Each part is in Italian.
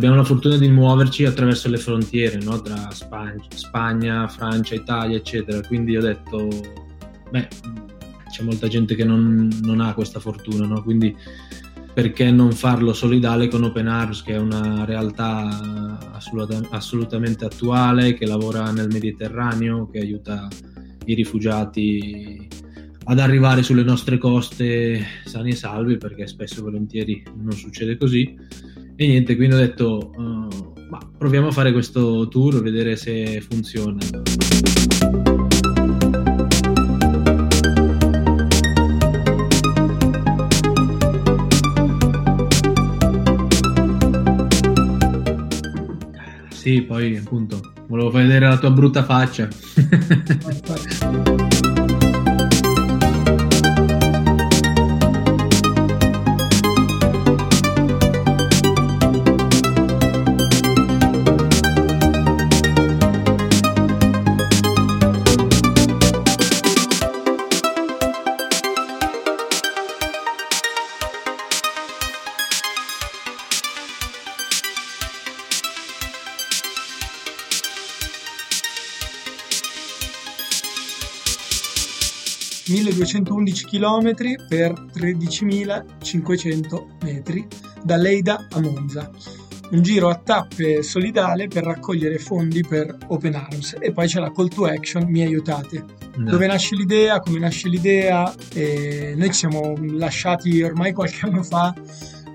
abbiamo la fortuna di muoverci attraverso le frontiere, no? tra Spagna, Spagna, Francia, Italia, eccetera. Quindi ho detto, beh, c'è molta gente che non, non ha questa fortuna, no? quindi perché non farlo solidale con Open Arms, che è una realtà assoluta, assolutamente attuale, che lavora nel Mediterraneo, che aiuta i rifugiati ad arrivare sulle nostre coste sani e salvi, perché spesso e volentieri non succede così e niente, quindi ho detto, uh, ma proviamo a fare questo tour, vedere se funziona. Sì, poi appunto, volevo vedere la tua brutta faccia. km 1211 km per 13.500 metri da Leida a Monza. Un giro a tappe solidale per raccogliere fondi per Open Arms e poi c'è la call to action Mi aiutate. No. Dove nasce l'idea, come nasce l'idea. E noi ci siamo lasciati ormai qualche anno fa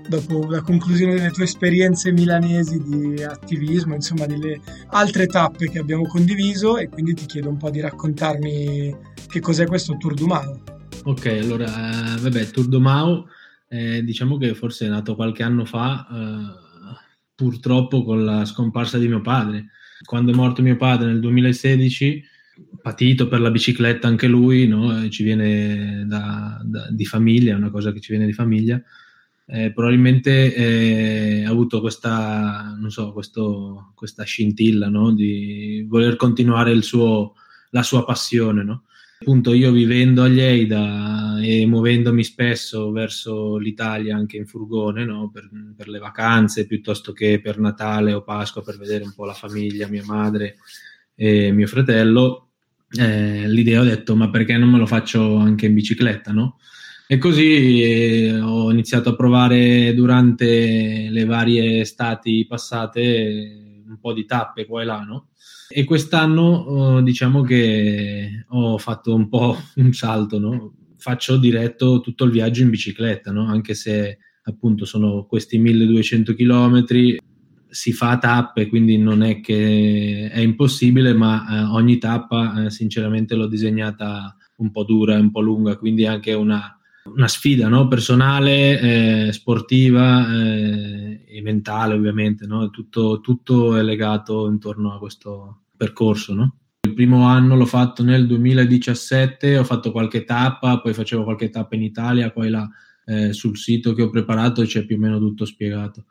dopo la conclusione delle tue esperienze milanesi di attivismo, insomma delle altre tappe che abbiamo condiviso e quindi ti chiedo un po' di raccontarmi che cos'è questo Tour du Mao. Ok, allora, eh, vabbè, Tour du Mao eh, diciamo che forse è nato qualche anno fa, eh, purtroppo con la scomparsa di mio padre. Quando è morto mio padre nel 2016, patito per la bicicletta anche lui, no? ci viene da, da, di famiglia, è una cosa che ci viene di famiglia. Eh, probabilmente eh, ha avuto questa, so, questo, questa scintilla no? di voler continuare suo, la sua passione. No? Appunto, io vivendo a Lleida e muovendomi spesso verso l'Italia anche in furgone no? per, per, le vacanze piuttosto che per Natale o Pasqua per vedere un po' la famiglia, mia madre e mio fratello, eh, l'idea ho detto ma perché non me lo faccio anche in bicicletta, no? E così eh, ho iniziato a provare durante le varie estati passate un po' di tappe qua e là, no? E quest'anno uh, diciamo che ho fatto un po' un salto, no? Faccio diretto tutto il viaggio in bicicletta, no? Anche se appunto sono questi 1200 km, si fa a tappe, quindi non è che è impossibile, ma eh, ogni tappa eh, sinceramente l'ho disegnata un po' dura, un po' lunga, quindi anche una, una sfida no? personale, eh, sportiva eh, e mentale ovviamente, no? tutto, tutto, è legato intorno a questo percorso. No? Il primo anno l'ho fatto nel 2017, ho fatto qualche tappa, poi facevo qualche tappa in Italia, poi là eh, sul sito che ho preparato c'è più o meno tutto spiegato.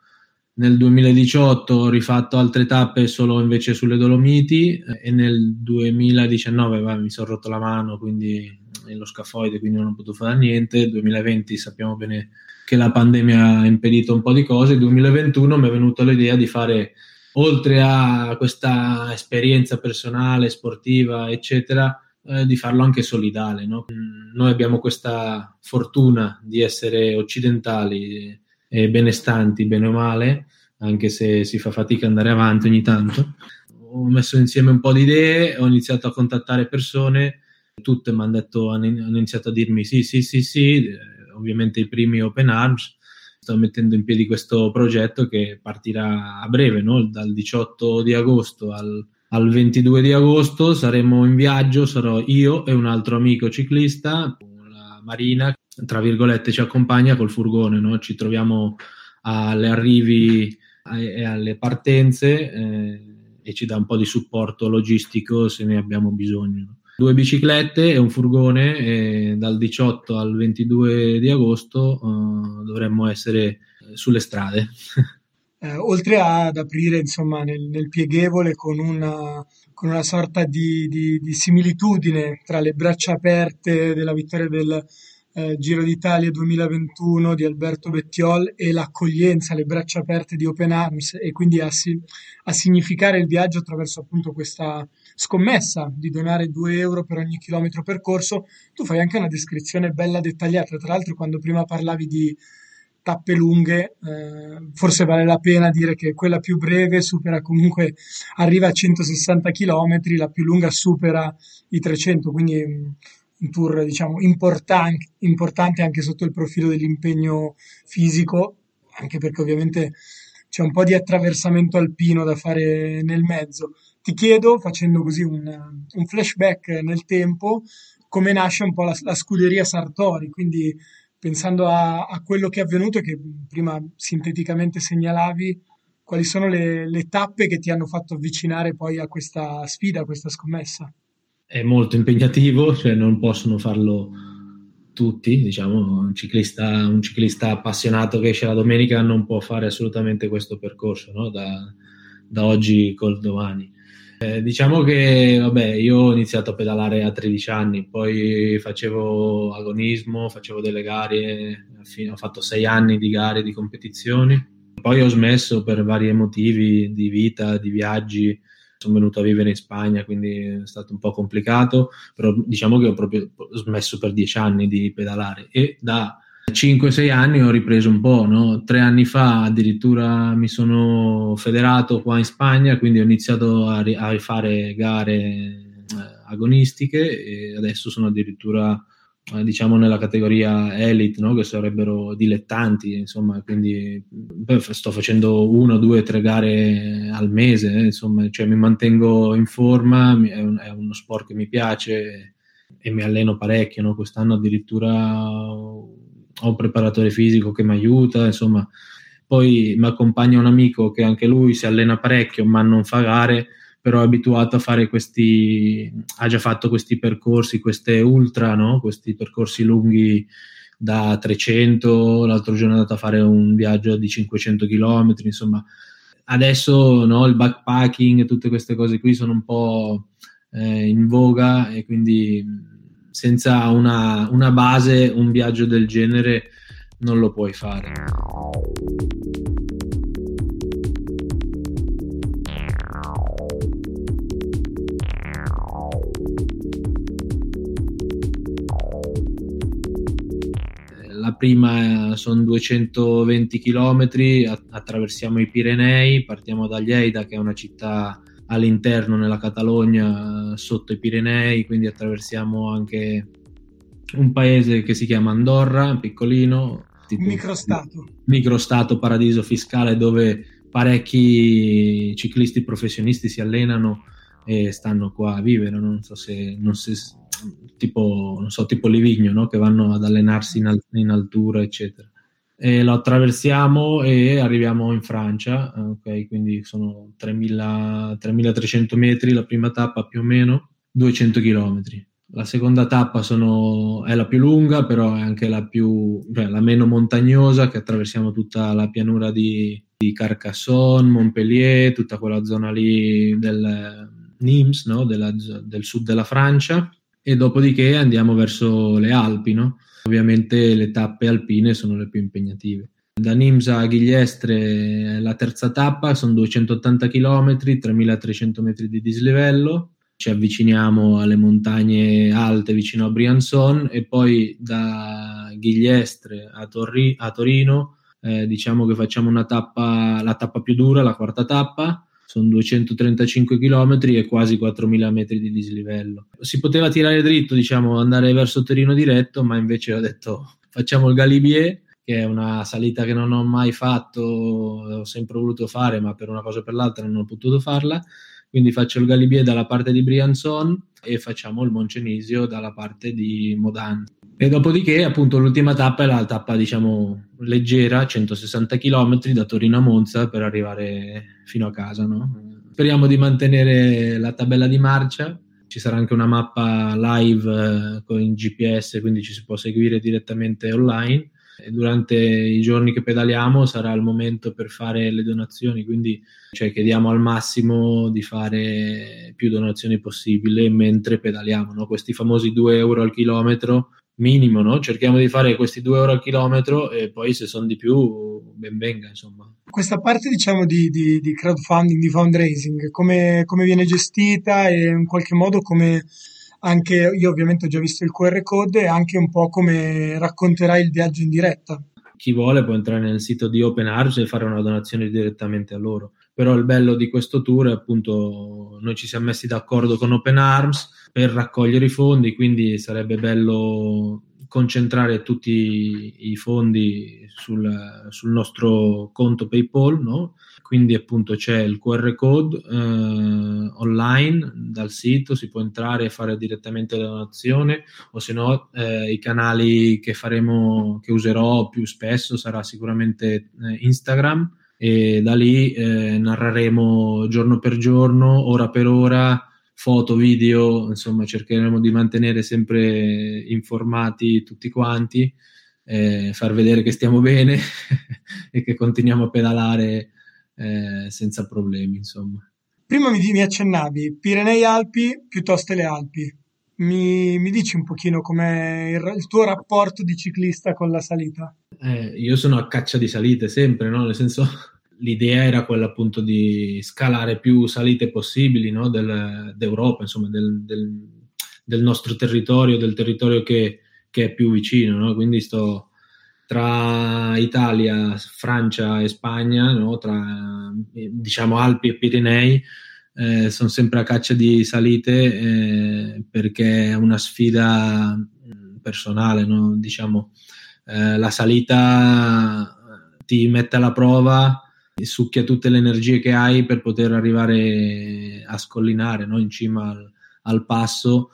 Nel 2018 ho rifatto altre tappe solo invece sulle Dolomiti eh, e nel 2019 va, mi sono rotto la mano, quindi nello scafoide, quindi non ho potuto fare niente. 2020 sappiamo bene che la pandemia ha impedito un po' di cose. 2021 mi è venuta l'idea di fare, oltre a questa esperienza personale, sportiva, eccetera, eh, di farlo anche solidale. No? Noi abbiamo questa fortuna di essere occidentali e benestanti, bene o male, anche se si fa fatica ad andare avanti ogni tanto. Ho messo insieme un po' di idee, ho iniziato a contattare persone tutte mi hanno, iniziato a dirmi sì, sì, sì, sì, eh, ovviamente i primi Open Arms. Sto mettendo in piedi questo progetto che partirà a breve, no? dal 18 di agosto al, al 22 di agosto saremo in viaggio, sarò io e un altro amico ciclista, la Marina, tra virgolette ci accompagna col furgone, no? ci troviamo alle arrivi e alle partenze eh, e ci dà un po' di supporto logistico se ne abbiamo bisogno. Due biciclette e un furgone e dal 18 al 22 di agosto eh, dovremmo essere sulle strade. Eh, oltre ad aprire insomma nel, nel pieghevole con una, con una sorta di, di, di, similitudine tra le braccia aperte della vittoria del eh, Giro d'Italia 2021 di Alberto Bettiol e l'accoglienza, le braccia aperte di Open Arms e quindi a, a significare il viaggio attraverso appunto questa scommessa di donare 2 euro per ogni chilometro percorso, tu fai anche una descrizione bella dettagliata, tra l'altro quando prima parlavi di tappe lunghe, eh, forse vale la pena dire che quella più breve supera comunque, arriva a 160 km, la più lunga supera i 300, quindi un tour diciamo importante, importante anche sotto il profilo dell'impegno fisico, anche perché ovviamente c'è un po' di attraversamento alpino da fare nel mezzo. Ti chiedo, facendo così un, un flashback nel tempo, come nasce un po' la, la scuderia Sartori, quindi pensando a, a, quello che è avvenuto e che prima sinteticamente segnalavi, quali sono le, le, tappe che ti hanno fatto avvicinare poi a questa sfida, a questa scommessa? È molto impegnativo, cioè non possono farlo tutti, diciamo, un ciclista, un ciclista appassionato che esce la domenica non può fare assolutamente questo percorso, no? da, da oggi col domani. Eh, diciamo che vabbè, io ho iniziato a pedalare a 13 anni, poi facevo agonismo, facevo delle gare, ho fatto 6 anni di gare di competizioni, poi ho smesso per vari motivi di vita, di viaggi, sono venuto a vivere in Spagna, quindi è stato un po' complicato, però diciamo che ho proprio smesso per 10 anni di pedalare. E da 5-6 anni ho ripreso un po', no? tre anni fa addirittura mi sono federato qua in Spagna, quindi ho iniziato a, ri- a rifare gare eh, agonistiche e adesso sono addirittura eh, diciamo nella categoria elite, no? che sarebbero dilettanti, insomma, quindi sto facendo una, due, tre gare al mese, eh, insomma, cioè mi mantengo in forma, è, un, è uno sport che mi piace e mi alleno parecchio, no? quest'anno addirittura ho un preparatore fisico che mi aiuta, insomma, poi mi accompagna un amico che anche lui si allena parecchio, ma non fa gare, però è abituato a fare questi, ha già fatto questi percorsi, queste ultra, no? questi percorsi lunghi da 300, l'altro giorno è andato a fare un viaggio di 500 km, insomma, adesso no, il backpacking e tutte queste cose qui sono un po' eh, in voga e quindi senza una, una base, un viaggio del genere non lo puoi fare. La prima sono 220 km, attraversiamo i Pirenei, partiamo da Lleida che è una città all'interno nella Catalogna sotto i Pirenei, quindi attraversiamo anche un paese che si chiama Andorra, piccolino. Tipo, microstato. Microstato paradiso fiscale dove parecchi ciclisti professionisti si allenano e stanno qua a vivere, non so se, non so, tipo, non so, tipo Livigno, no? che vanno ad allenarsi in, in altura, eccetera e lo attraversiamo e arriviamo in Francia, ok, quindi sono 3000, 3300 metri la prima tappa più o meno, 200 km. La seconda tappa sono, è la più lunga, però è anche la, più, cioè la meno montagnosa, che attraversiamo tutta la pianura di, di Carcassonne, Montpellier, tutta quella zona lì del Nimes, no? Della, del sud della Francia, e dopodiché andiamo verso le Alpi, no? Ovviamente le tappe alpine sono le più impegnative. Da Nimsa a Ghigliestre la terza tappa, sono 280 km, 3300 metri di dislivello, ci avviciniamo alle montagne alte vicino a Briançon e poi da Ghigliestre a, Torri- a Torino eh, diciamo che facciamo una tappa, la tappa più dura, la quarta tappa, sono 235 km e quasi 4000 metri di dislivello. Si poteva tirare dritto, diciamo, andare verso Torino diretto, ma invece ho detto facciamo il Galibier, che è una salita che non ho mai fatto, ho sempre voluto fare, ma per una cosa o per l'altra non ho potuto farla. Quindi faccio il Galibier dalla parte di Briançon e facciamo il Moncenisio dalla parte di Modan. E dopodiché, appunto, l'ultima tappa è la tappa, diciamo, leggera, 160 km da Torino a Monza per arrivare fino a casa, no? Speriamo di mantenere la tabella di marcia. Ci sarà anche una mappa live eh, con GPS, quindi ci si può seguire direttamente online durante i giorni che pedaliamo sarà il momento per fare le donazioni, quindi cioè, chiediamo al massimo di fare più donazioni possibile mentre pedaliamo, no? questi famosi 2 euro al chilometro minimo, no? cerchiamo di fare questi 2 euro al chilometro e poi se sono di più ben venga insomma. Questa parte diciamo di, di, di crowdfunding, di fundraising, come, come viene gestita e in qualche modo come anche io ovviamente ho già visto il QR code e anche un po' come racconterai il viaggio in diretta. Chi vuole può entrare nel sito di Open Arms e fare una donazione direttamente a loro. Però il bello di questo tour è appunto noi ci siamo messi d'accordo con Open Arms per raccogliere i fondi, quindi sarebbe bello concentrare tutti i fondi sul, sul nostro conto PayPal, no? quindi appunto c'è il QR code eh, online dal sito, si può entrare e fare direttamente la donazione o se no eh, i canali che faremo, che userò più spesso sarà sicuramente eh, Instagram e da lì eh, narreremo giorno per giorno, ora per ora foto, video, insomma cercheremo di mantenere sempre informati tutti quanti, eh, far vedere che stiamo bene e che continuiamo a pedalare eh, senza problemi, insomma. Prima mi, mi accennavi Pirenei Alpi piuttosto le Alpi. Mi, mi, dici un pochino com'è il, il, tuo rapporto di ciclista con la salita? Eh, io sono a caccia di salite sempre, no? Nel senso, l'idea era quella appunto di scalare più salite possibili no? del, d'Europa, insomma, del, del, del, nostro territorio, del territorio che, che è più vicino, no? Quindi sto tra Italia, Francia e Spagna, no? tra diciamo Alpi e Pirenei, eh, sono sempre a caccia di salite eh, perché è una sfida personale, diciamo, eh, la salita ti mette alla prova succhia tutte le energie che hai per poter arrivare a scollinare no? in cima al, al, passo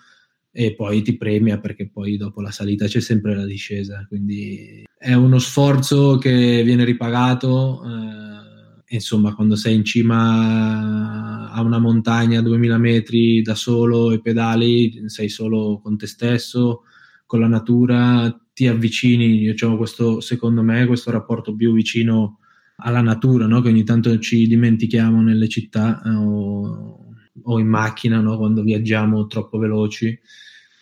e poi ti premia perché poi dopo la salita c'è sempre la discesa quindi è uno sforzo che viene ripagato eh, insomma quando sei in cima a una montagna a 2000 metri da solo e pedali sei solo con te stesso con la natura ti avvicini diciamo questo secondo me questo rapporto più vicino alla natura, no? che ogni tanto ci dimentichiamo nelle città eh, o, o, in macchina no? quando viaggiamo troppo veloci,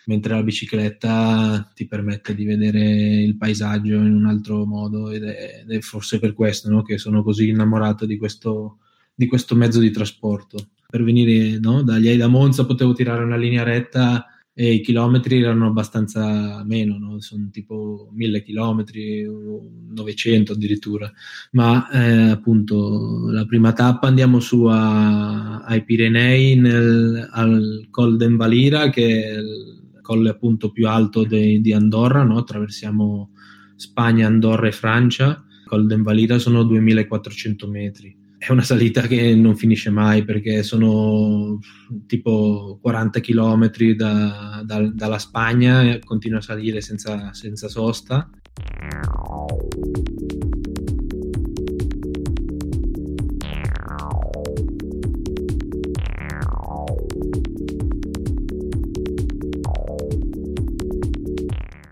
mentre la bicicletta ti permette di vedere il paesaggio in un altro modo ed è, ed è forse per questo no? che sono così innamorato di questo, di questo mezzo di trasporto. Per venire no? da Lleida a Monza potevo tirare una linea retta e i chilometri erano abbastanza meno, no? sono tipo 1000 chilometri, 900 addirittura, ma eh, appunto la prima tappa andiamo su a, ai Pirenei nel, al Col d'Envalira che è il colle appunto più alto de, di Andorra, no? attraversiamo Spagna, Andorra e Francia, Col d'Envalira sono 2400 metri è una salita che non finisce mai perché sono tipo 40 km da, da, dalla Spagna e continua a salire senza, senza sosta.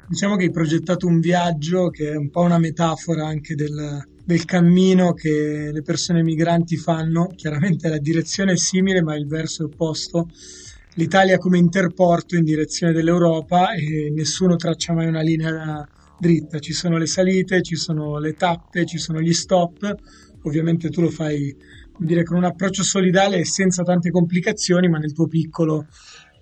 Diciamo che hai progettato un viaggio che è un po' una metafora anche del, del cammino che le persone migranti fanno. Chiaramente la direzione è simile, ma il verso è opposto. L'Italia come interporto in direzione dell'Europa e nessuno traccia mai una linea dritta. Ci sono le salite, ci sono le tappe, ci sono gli stop. Ovviamente tu lo fai dire, con un approccio solidale e senza tante complicazioni, ma nel tuo piccolo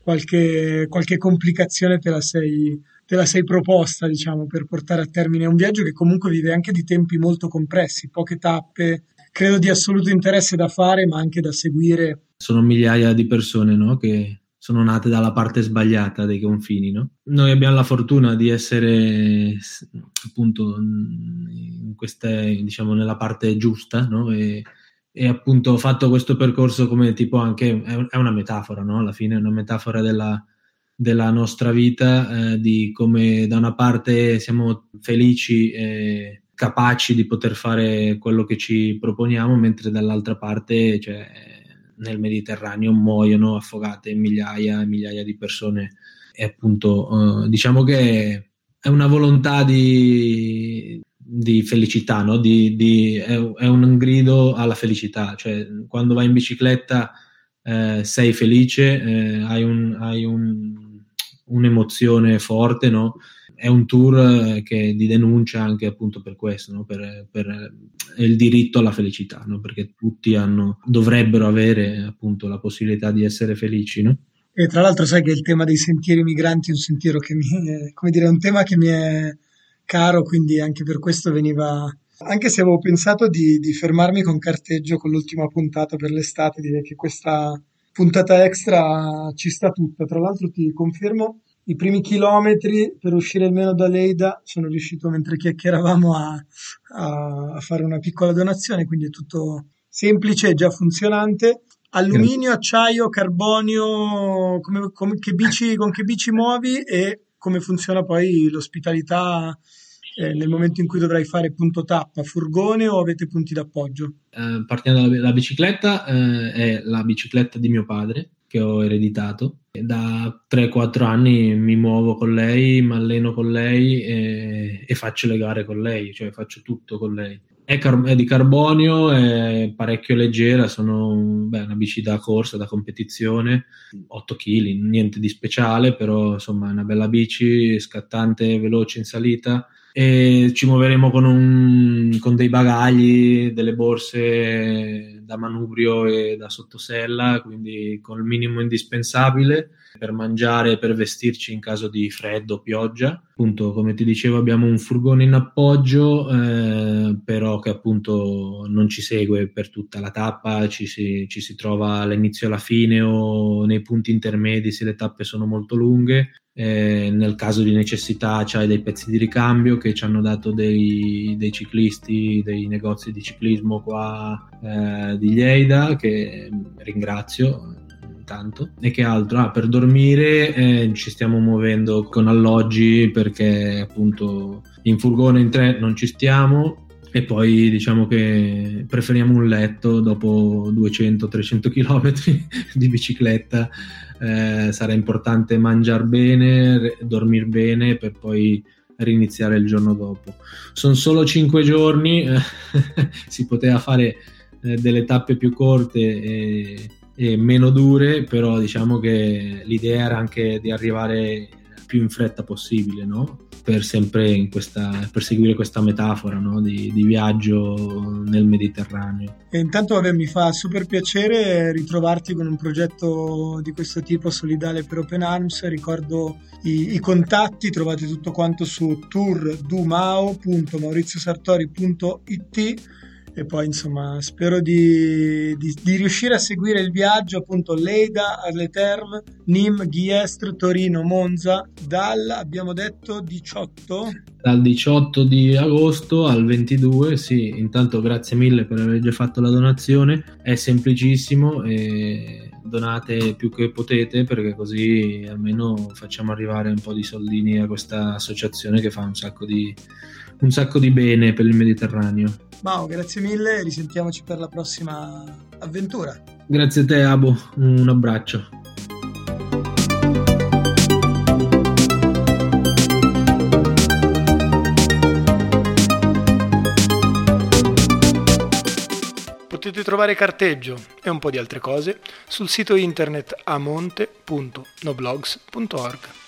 qualche, qualche complicazione te la sei te la sei proposta, diciamo, per portare a termine un viaggio che comunque vive anche di tempi molto compressi, poche tappe, credo di assoluto interesse da fare, ma anche da seguire. Sono migliaia di persone, no? Che sono nate dalla parte sbagliata dei confini, no? Noi abbiamo la fortuna di essere appunto in queste, diciamo, nella parte giusta, no? E, e appunto ho fatto questo percorso come tipo anche, è una metafora, no? Alla fine è una metafora della, della nostra vita, eh, di come da una parte siamo felici e capaci di poter fare quello che ci proponiamo, mentre dall'altra parte cioè, nel muoiono affogate migliaia e migliaia di persone. E appunto eh, diciamo che è una volontà di, di felicità, no? di, di, è, è, un grido alla felicità, cioè quando vai in bicicletta eh, sei felice, eh, hai, un, hai un, un'emozione forte, no? è un tour eh, che di denuncia anche appunto per questo, no? per, per, il diritto alla felicità, no? perché tutti hanno, dovrebbero avere appunto la possibilità di essere felici. No? E tra l'altro sai che il tema dei sentieri migranti è un sentiero che mi è, come dire, un tema che mi è caro, quindi anche per questo veniva... Anche se avevo pensato di, di fermarmi con carteggio con l'ultima puntata per l'estate, direi che questa puntata extra ci sta tutta. Tra l'altro ti confermo i primi chilometri per uscire almeno da Leida sono riuscito mentre chiacchieravamo a, a, a, fare una piccola donazione, quindi è tutto semplice già funzionante. Alluminio, acciaio, carbonio, come, come, che bici, con che bici muovi e come funziona poi l'ospitalità eh, nel momento in cui dovrai fare punto tappa, furgone o avete punti d'appoggio? Eh, partiamo dalla bicicletta, eh, è la bicicletta di mio padre che ho ereditato. Da 3-4 anni mi muovo con lei, mi alleno con lei e, e, faccio le gare con lei, cioè faccio tutto con lei. È, car- è di carbonio, è parecchio leggera, sono beh, una bici da corsa, da competizione, 8 kg, niente di speciale, però insomma è una bella bici, scattante, veloce in salita e ci muoveremo con, un, con, dei bagagli, delle borse da manubrio e da sottosella, quindi con il minimo indispensabile per mangiare e per vestirci in caso di freddo o pioggia. Appunto, come ti dicevo, abbiamo un furgone in appoggio, eh, però che appunto non ci segue per tutta la tappa, ci si, ci si trova all'inizio e alla fine o nei punti intermedi se le tappe sono molto lunghe eh, nel caso di necessità c'hai dei pezzi di ricambio che ci hanno dato dei, dei ciclisti, dei negozi di ciclismo qua eh, di Lleida che ringrazio tanto. E che altro? Ah, per dormire eh, ci stiamo muovendo con alloggi perché appunto in furgone in tre non ci stiamo e poi diciamo che preferiamo un letto dopo 200-300 km di bicicletta eh, sarà importante mangiare bene, dormire bene per poi riniziare il giorno dopo. Sono solo 5 giorni, eh, si poteva fare eh, delle tappe più corte e, e, meno dure, però diciamo che l'idea era anche di arrivare più in fretta possibile, no? per sempre questa, per seguire questa metafora no? di, di, viaggio nel Mediterraneo. E intanto vabbè, mi fa super piacere ritrovarti con un progetto di questo tipo solidale per Open Arms. Ricordo i, i contatti, trovate tutto quanto su tourdumao.mauriziosartori.it e poi insomma spero di, di, di, riuscire a seguire il viaggio appunto Leida, Arleterme, Nîmes, Giestre, Torino, Monza dal abbiamo detto 18 dal 18 di agosto al 22 sì intanto grazie mille per aver già fatto la donazione è semplicissimo e donate più che potete perché così almeno facciamo arrivare un po' di soldini a questa associazione che fa un sacco di, un sacco di bene per il Mediterraneo. Mao, grazie mille, risentiamoci per la prossima avventura. Grazie a te Abo, un abbraccio. Trovare carteggio e un po' di altre cose sul sito internet amonte.noblogs.org.